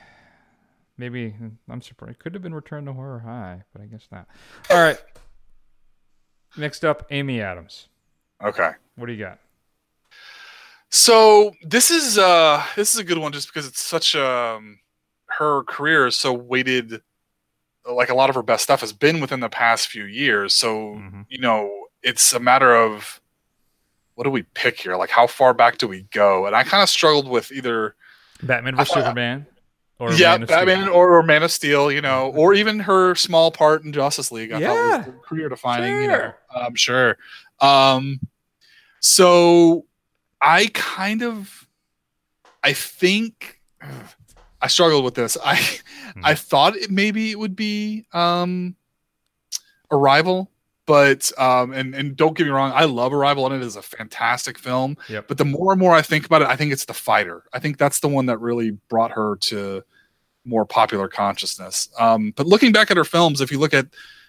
Maybe I'm surprised. It could have been Return to Horror High, but I guess not. All right. Next up, Amy Adams. Okay. What do you got? So this is uh this is a good one just because it's such um her career is so weighted like a lot of her best stuff has been within the past few years. So, you know, it's a matter of what do we pick here? Like how far back do we go? And I kind of struggled with either Batman vs Superman or yeah, Man? Batman or, or Man of Steel, you know, or even her small part in Justice League. I Yeah. thought was career defining, you know. I'm sure. Um, so I kind of, I think, I struggled with this. I, I thought it maybe it would be um, Arrival, but um, and and don't get me wrong, I love Arrival and it is a fantastic film. Yep. But the more and more I think about it, I think it's The Fighter. I think that's the one that really brought her to more popular consciousness. Um, but looking back at her films, if you look at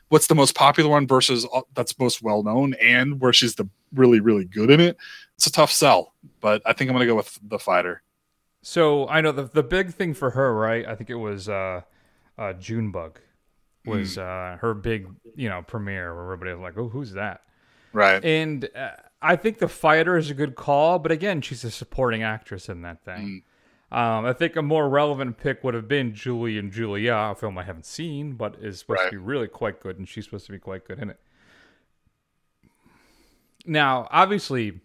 what's the most popular one versus uh, that's most well known and where she's the really really good in it, it's a tough sell. But I think I'm gonna go with The Fighter. So I know the the big thing for her, right? I think it was uh, uh, Junebug was uh, her big, you know, premiere where everybody was like, "Oh, who's that?" Right. And uh, I think the fighter is a good call, but again, she's a supporting actress in that thing. Um, I think a more relevant pick would have been Julie and Julia, a film I haven't seen, but is supposed to be really quite good, and she's supposed to be quite good in it. Now, obviously,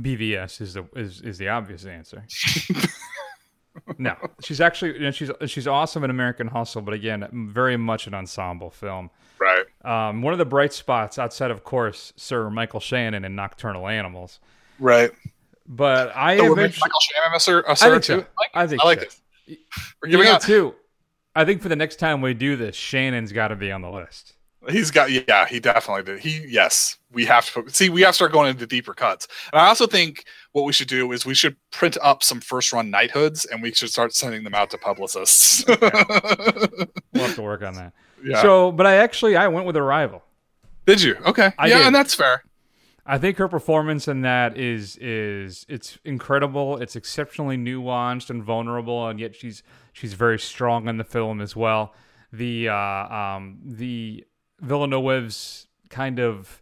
BVS is the is, is the obvious answer. no, she's actually you know, she's she's awesome in American Hustle, but again, very much an ensemble film. Right. Um, one of the bright spots outside, of course, Sir Michael Shannon in Nocturnal Animals. Right. But I Oh, eventually, Michael Shannon a sir, a I sir think too. so. I think I like so. it. We're You giving know, out too. I think for the next time we do this, Shannon's got to be on the list. He's got yeah, he definitely did. He yes, we have to put- see. We have to start going into deeper cuts. And I also think what we should do is we should print up some first run knighthoods and we should start sending them out to publicists. We'll have to work on that. Yeah. So, but I actually I went with Arrival. Did you? Okay. I yeah, did. and that's fair. I think her performance in that is is it's incredible. It's exceptionally nuanced and vulnerable, and yet she's she's very strong in the film as well. The uh, um, the Villeneuve's kind of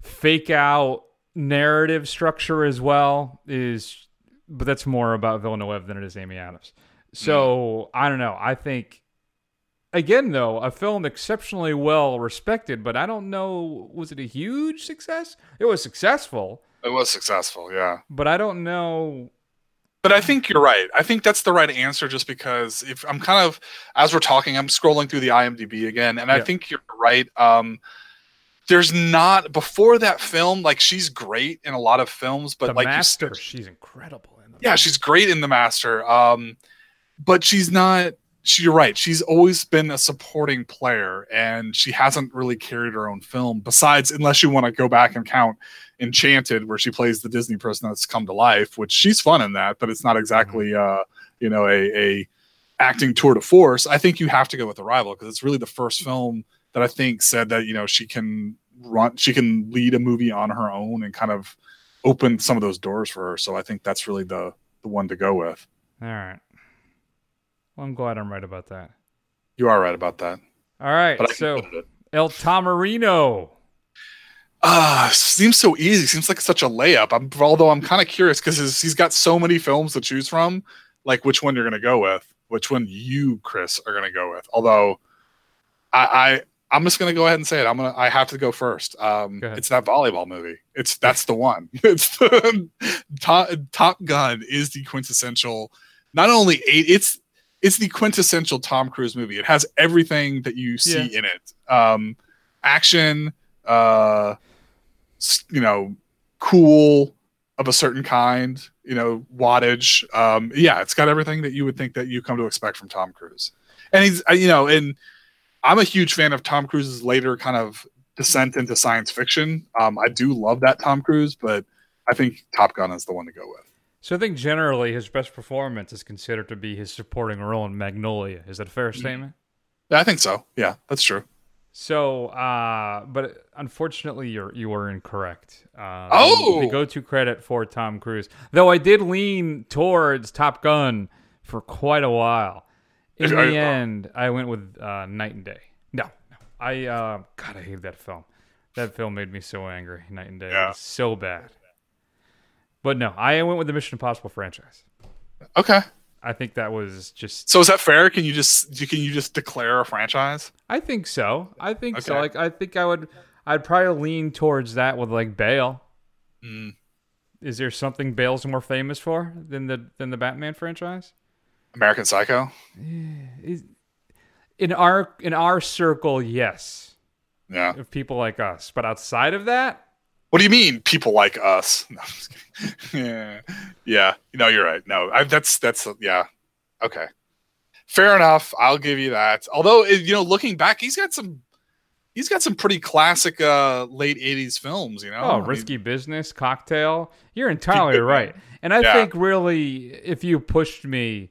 fake out narrative structure as well is, but that's more about Villeneuve than it is Amy Adams. So I don't know. I think again though a film exceptionally well respected but i don't know was it a huge success it was successful It was successful, yeah. but i don't know But I think you're right. I think that's the right answer just because if I'm kind of as we're talking, I'm scrolling through the IMDb again, and I think you're right. Um there's not before that film, like she's great in a lot of films, but the like master said, she's incredible in yeah, she's great in the master. Um but she's not she, you're right. She's always been a supporting player, and she hasn't really carried her own film. Besides, unless you want to go back and count Enchanted, where she plays the Disney person that's come to life, which she's fun in that, but it's not exactly, uh, you know, a, a acting tour de force. I think you have to go with Arrival because it's really the first film that I think said that you know she can run, she can lead a movie on her own and kind of open some of those doors for her. So I think that's really the the one to go with. all right well i'm glad i'm right about that You are right about that. all right so el tamarino Uh, seems so easy. Seems like such a layup. I'm although I'm kind of curious because he's got so many films to choose from. Like which one you're gonna go with? Which one you, Chris, are gonna go with? Although, I, I I'm just gonna go ahead and say it. I'm gonna I have to go first. Um, it's that volleyball movie. It's that's the one. It's the Top, Top Gun is the quintessential. Not only eight, it's it's the quintessential Tom Cruise movie. It has everything that you see Yeah. in it. Um, action, uh, you know, cool of a certain kind, you know, wattage. Um, yeah, it's got everything that you would think that you come to expect from Tom Cruise. And he's, uh, you know, and I'm a huge fan of Tom Cruise's later kind of descent into science fiction. Um, I do love that Tom Cruise, but I think Top Gun is the one to go with. So I think generally his best performance is considered to be his supporting role in Magnolia. Is that a fair statement? Yeah, I think so. Yeah, that's true. So, uh, but unfortunately, you're you were incorrect. Uh, Oh! the go-to credit for Tom Cruise, though I did lean towards Top Gun for quite a while. In the I- end, I went with uh, Knight and Day. No, no, I uh, God, I hate that film. That film made me so angry. Knight and Day, Yeah. So bad. But no, I went with the Mission Impossible franchise. Okay. I think that was just So is that fair? Can you just can you just declare a franchise? I think so. I think so. Like I think I would I'd probably lean towards that with like Bale. Mm. Is there something Bale's more famous for than the than the Batman franchise? American Psycho. Is- In our in our circle, yes. Yeah. Of people like us, but outside of that, What do you mean, people like us? No, I'm just kidding. yeah, yeah. No, you're right. No, I, that's that's yeah. Okay, fair enough. I'll give you that. Although eh, you know, looking back, he's got some he's got some pretty classic uh late '80s films. You know, oh, I mean, risky business, cocktail. You're entirely right. And I Yeah. think really, if you pushed me,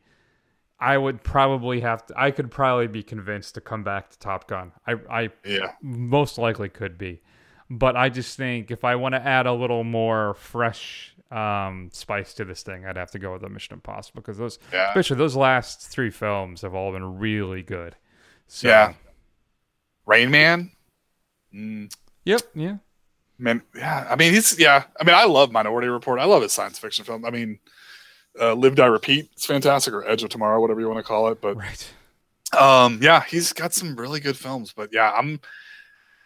I would probably have to. I could probably be convinced to come back to Top Gun. I, I Yeah. most likely could be, but I just think if I want to add a little more fresh um, spice to this thing, I'd have to go with the Mission Impossible because those, Yeah. especially those last three films, have all been really good. So, yeah. Rain Man. Mm, Yep. Yeah. man, yeah. I mean, he's yeah. I mean, I love Minority Report. I love his science fiction film. I mean, uh, Live Die Repeat. It's fantastic, or Edge of Tomorrow, whatever you want to call it. But right. Um, yeah, he's got some really good films, but yeah, I'm.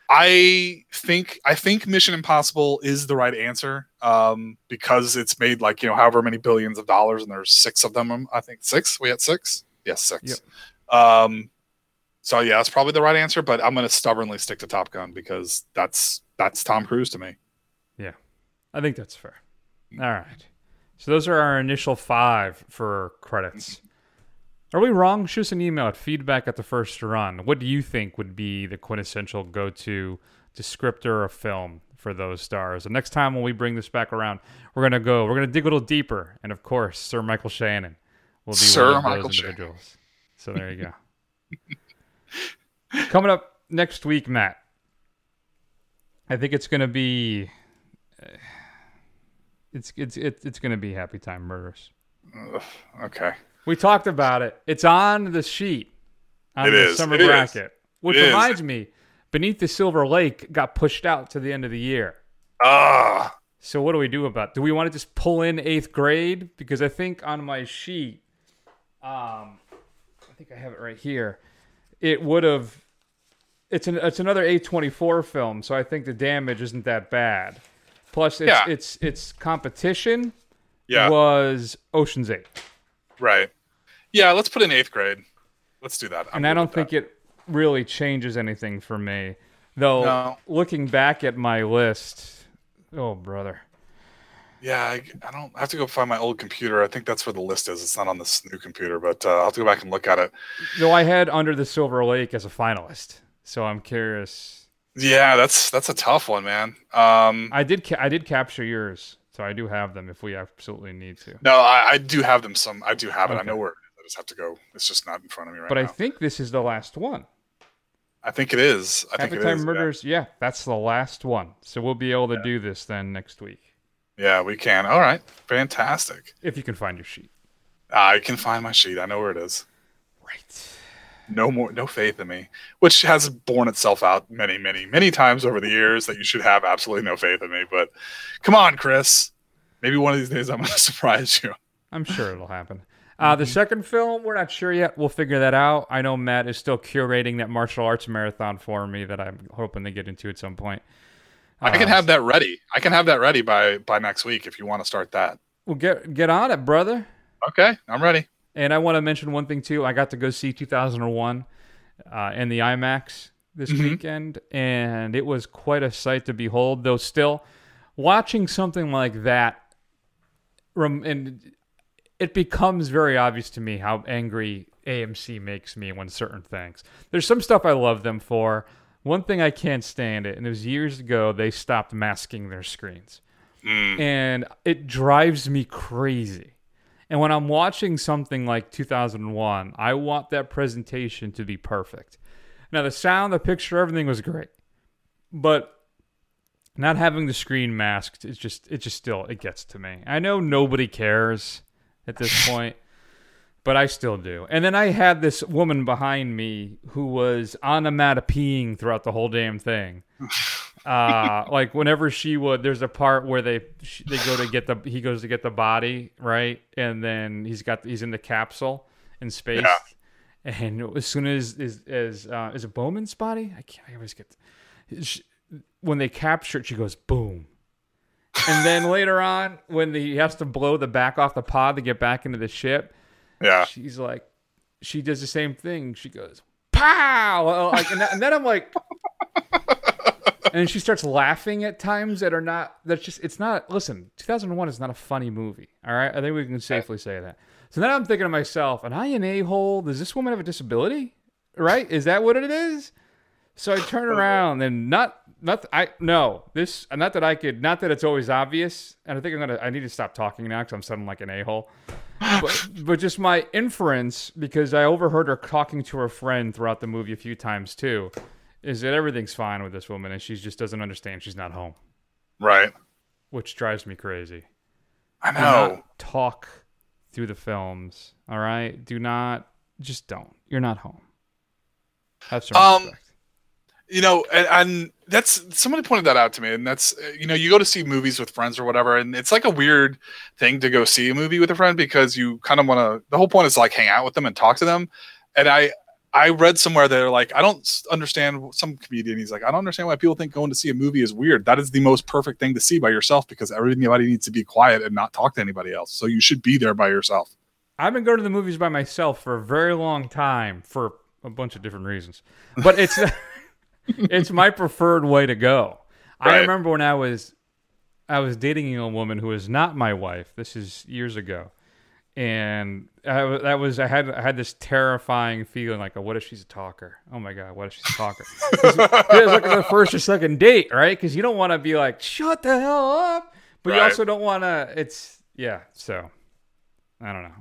I think I think Mission Impossible is the right answer um, because it's made like you know however many billions of dollars, and there's six of them. I think six. We had six. Yes, six. Um, so yeah, that's probably the right answer. But I'm going to stubbornly stick to Top Gun because that's that's Tom Cruise to me. Yeah, I think that's fair. All right. So those are our initial five for credits. Are we wrong? Shoot us an email at feedback at the first run. What do you think would be the quintessential go to descriptor of film for those stars? And next time when we bring this back around, we're gonna go, we're gonna dig a little deeper. And of course, Sir Michael Shannon will be Sir one of Michael those Shannon. individuals. So there you go. Coming up next week, Matt. I think it's gonna be uh, it's it's it's, it's gonna be Happy Time Murders. Ugh, okay. We talked about it. It's on the sheet on It the is. summer It is. bracket. Which It is. reminds me, Beneath the Silver Lake got pushed out to the end of the year. Ah, So what do we do about? It? Do we want to just pull in eighth grade? Because I think on my sheet, um, I think I have it right here. It would have. It's an it's another A twenty four film, so I think the damage isn't that bad. Plus, it's Yeah. it's its competition Yeah. was Ocean's Eight. Right. Yeah, let's put in eighth grade. Let's do that. and I don't think it really changes anything for me. Though No. looking back at my list, oh brother, Yeah, I, I don't I have to go find my old computer. I think that's where the list is. It's not on this new computer, but uh, I'll have to go back and look at it. though I had Under the Silver Lake as a finalist, so I'm curious. Yeah, that's that's a tough one, man. Um, I did ca- I did capture yours, so I do have them if we absolutely need to. no, I, I do have them. Some I do have it. I know where. I just have to go. It's just not in front of me right but I think this is the last one. I think it is. I think Happy it Time is. yeah. Murders, yeah. that's the last one. So we'll be able to do this then next week Yeah, we can. All right, fantastic. if you can find your sheet. I can find my sheet. I know where it is. Right. No more, no faith in me, which has borne itself out many, many, many times over the years that you should have absolutely no faith in me. But come on, Chris. Maybe one of these days I'm going to surprise you. I'm sure it'll happen. Uh, the second film, we're not sure yet. We'll figure that out. I know Matt is still curating that martial arts marathon for me that I'm hoping to get into at some point. I can Uh, have that ready. I can have that ready by by next week if you want to start that. Well, get get on it, brother. Okay, I'm ready. And I want to mention one thing too. I got to go see 2001 uh, in the IMAX this Mhm. weekend, and it was quite a sight to behold. Though still, watching something like that, rem- and it becomes very obvious to me how angry AMC makes me when certain things. There's some stuff I love them for. One thing I can't stand it, and it was years ago they stopped masking their screens and it drives me crazy. And when I'm watching something like 2001, I want that presentation to be perfect. Now, the sound, the picture, everything was great, but not having the screen masked is just it just still it gets to me. I know nobody cares at this point, but I still do. And then I had this woman behind me who was onomatopoeing throughout the whole damn thing. Uh, like whenever she would, there's a part where they she, they go to get the he goes to get the body right, and then he's got he's in the capsule in space. Yeah. And as soon as is as uh, is it Bowman's body? I can't. I always get she, when they capture it. She goes boom, and then later on when the, he has to blow the back off the pod to get back into the ship, Yeah. she's like, she does the same thing. She goes pow, like, and, and then I'm like, and she starts laughing at times that are not. That's just it's not. Listen, 2001 is not a funny movie. All right, I think we can safely say that. So then I'm thinking to myself, am I an a hole? Does this woman have a disability? Right? Is that what it is? So I turn around and not not I no this not that I could not that it's always obvious and I think I'm gonna I need to stop talking now because I'm sounding like an a hole, but but just my inference because I overheard her talking to her friend throughout the movie a few times too, is that everything's fine with this woman and she just doesn't understand she's not home, Right. which drives me crazy. I know. talk through the films. All right, do not just don't. You're not home. Have some Um, respect. you know and, and that's somebody pointed that out to me and that's you know you go to see movies with friends or whatever and it's like a weird thing to go see a movie with a friend because you kind of want to the whole point is like hang out with them and talk to them and i i read somewhere they're like i don't understand some comedian he's like i don't understand why people think going to see a movie is weird. That is the most perfect thing to see by yourself because everybody needs to be quiet and not talk to anybody else. So you should be there by yourself. I've been going to the movies by myself for a very long time for a bunch of different reasons, but it's it's my preferred way to go. I remember when I was I was dating a woman who was not my wife. This is years ago, and I, that was I had I had this terrifying feeling like, oh, what if she's a talker? Oh my god, what if she's a talker? it was like the first or second date, right? Because you don't want to be like, shut the hell up, but you also don't want to. It's yeah. So I don't know.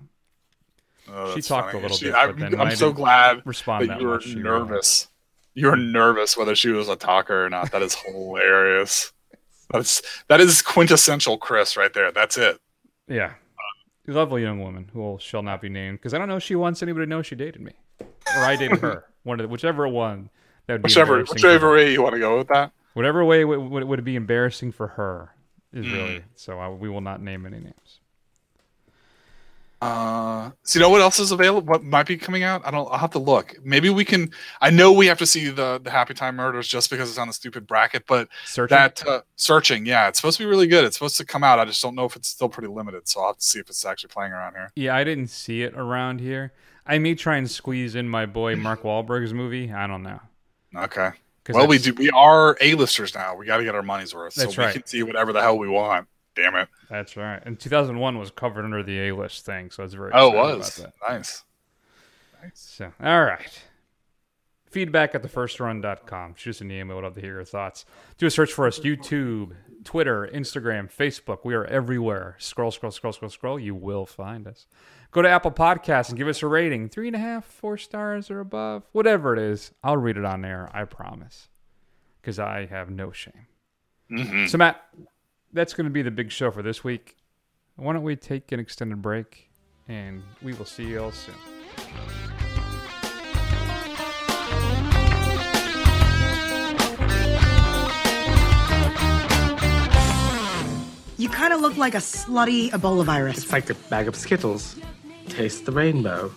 Oh, She talked funny. a little She- bit, then I'm so glad respond that you were. Nervous. You were nervous whether she was a talker or not. That is hilarious. That's that is quintessential Chris right there. That's it. Yeah. Lovely young woman who shall not be named because I don't know if she wants anybody to know she dated me or I dated her. One of the, whichever one that would be Whichever whichever way you want to go with that. Whatever way would, would, would be embarrassing for her is Mm. really so. I, we will not name any names. Uh, so you know what else is available? What might be coming out? I don't. I'll have to look. Maybe we can. I know we have to see the the Happy Time Murders just because it's on the stupid bracket, but Searching? that uh, searching, yeah, it's supposed to be really good. It's supposed to come out. I just don't know if it's still pretty limited. So I'll have to see if it's actually playing around here. Yeah, I didn't see it around here. I may try and squeeze in my boy Mark Wahlberg's movie. I don't know. Okay. Well, we do. We are A-listers now. We got to get our money's worth. That's so right. we can see whatever the hell we want. Damn it. That's right. And 2001 was covered under the A list thing, so it's very Oh, it was that. nice. So, all right. Feedback at thefirstrun.com. Shoot us an email. We'd love to hear your thoughts. Do a search for us YouTube, Twitter, Instagram, Facebook. We are everywhere. Scroll, scroll, scroll, scroll, scroll. You will find us. Go to Apple Podcasts and give us a rating three and a half, four stars or above, whatever it is. I'll read it on air. I promise. Because I have no shame. Mhm. So, Matt, that's going to be the big show for this week. Why don't we take an extended break and we will see you all soon. You kind of look like a slutty Ebola virus. It's like a bag of Skittles. Taste the rainbow.